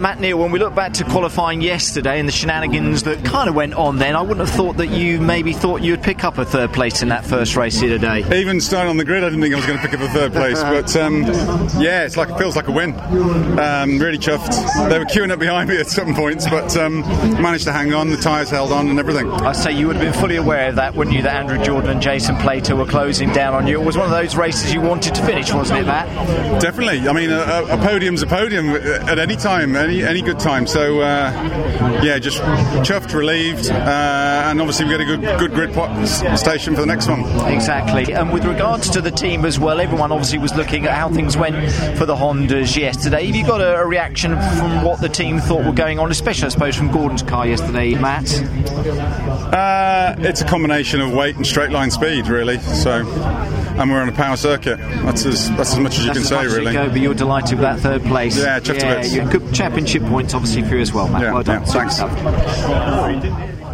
Matt Neal, when we look back to qualifying yesterday and the shenanigans that kind of went on then, I wouldn't have thought that you maybe thought you'd pick up a third place in that first race here today. Even starting on the grid, I didn't think I was going to pick up a third place, but um, yeah, it's like it feels like a win. Um, really chuffed. They were queuing up behind me at some points, but um, managed to hang on. The tyres held on and everything. I say you would have been fully aware of that, wouldn't you? That Andrew Jordan and Jason Plato were closing down on you. It was one of those races you wanted to finish, wasn't it, Matt? Definitely. I mean, a, a podium's a podium at any time, any any good time. So uh, yeah, just chuffed, relieved, uh, and obviously we get a good good grid station for the next one. Exactly. And with regards to the team as well, everyone obviously was looking at how things went for the Hondas yesterday. Have you got a, a reaction from what the team thought were going on, especially I suppose from Gordon's car yesterday, Matt? Uh, it's a combination of weight and straight line speed, really. So and we're on a power circuit. That's as that's as much as you That's can say, really. Go, but you're delighted with that third place. Yeah, chuffed a yeah, bit. you- Good championship points, obviously, for you as well, Matt. Yeah, well done. yeah, thanks.